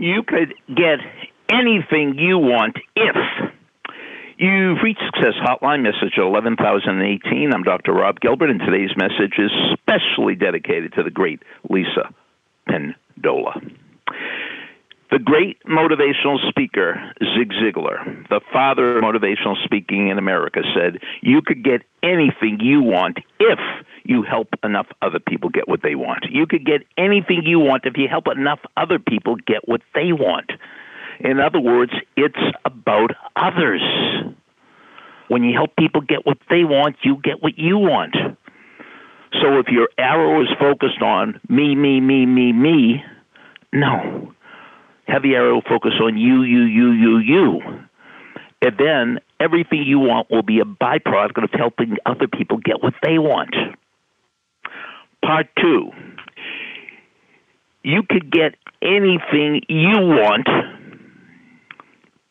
You could get anything you want if You've reached Success Hotline, message 11018. I'm Dr. Rob Gilbert, and today's message is specially dedicated to the great Lisa Pendola. The great motivational speaker, Zig Ziglar, the father of motivational speaking in America, said, You could get anything you want if you help enough other people get what they want. You could get anything you want if you help enough other people get what they want. In other words, it's about others. When you help people get what they want, you get what you want. So if your arrow is focused on me, me, me, me, me, no. The arrow focus on you, you, you, you, you. And then everything you want will be a byproduct of helping other people get what they want. Part two you could get anything you want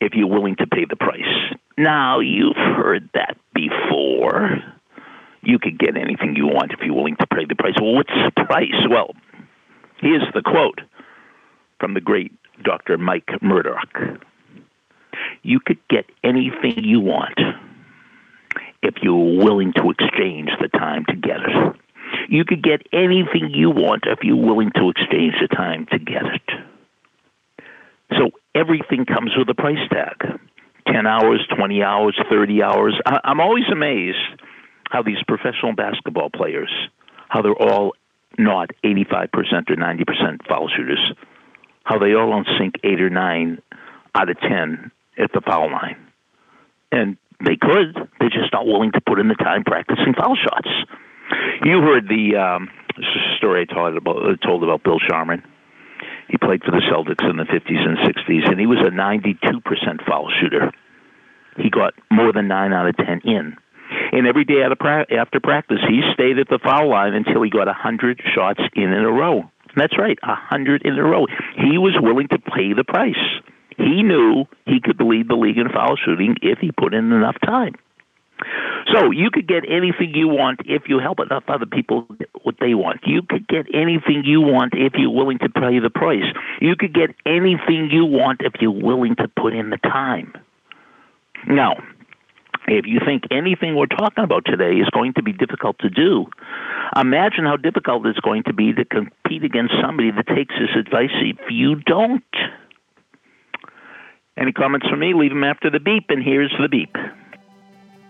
if you're willing to pay the price. Now, you've heard that before. You could get anything you want if you're willing to pay the price. Well, what's the price? Well, here's the quote from the great Dr. Mike Murdock. You could get anything you want if you're willing to exchange the time to get it. You could get anything you want if you're willing to exchange the time to get it. So everything comes with a price tag 10 hours, 20 hours, 30 hours. I- I'm always amazed how these professional basketball players, how they're all not 85% or 90% foul shooters, how they all don't sink 8 or 9 out of 10 at the foul line. And they could, they're just not willing to put in the time practicing foul shots. You heard the um, story I told about, told about Bill Sharman he played for the Celtics in the 50s and 60s, and he was a 92% foul shooter. He got more than 9 out of 10 in. And every day after practice, he stayed at the foul line until he got 100 shots in in a row. That's right, 100 in a row. He was willing to pay the price. He knew he could lead the league in foul shooting if he put in enough time. So you could get anything you want if you help enough other people what they want. You could get anything you want if you're willing to pay the price. You could get anything you want if you're willing to put in the time. Now, if you think anything we're talking about today is going to be difficult to do, imagine how difficult it's going to be to compete against somebody that takes this advice if you don't. Any comments from me? Leave them after the beep, and here's the beep.